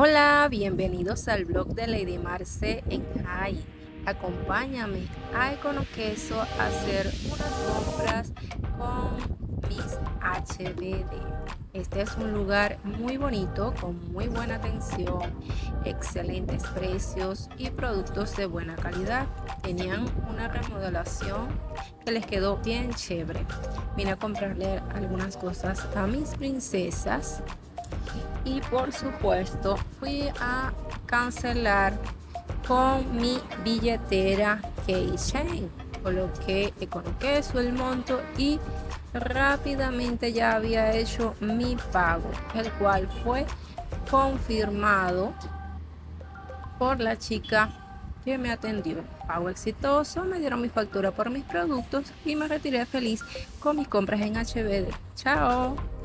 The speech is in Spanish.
Hola, bienvenidos al blog de Lady Marce en High. Acompáñame a Econo Queso a hacer unas compras con mis HBD. Este es un lugar muy bonito, con muy buena atención, excelentes precios y productos de buena calidad. Tenían una remodelación que les quedó bien chévere. Vine a comprarle algunas cosas a mis princesas y por supuesto fui a cancelar con mi billetera Keychain. Coloqué con queso el monto y rápidamente ya había hecho mi pago, el cual fue confirmado por la chica que me atendió. Pago exitoso, me dieron mi factura por mis productos y me retiré feliz con mis compras en HBD. Chao.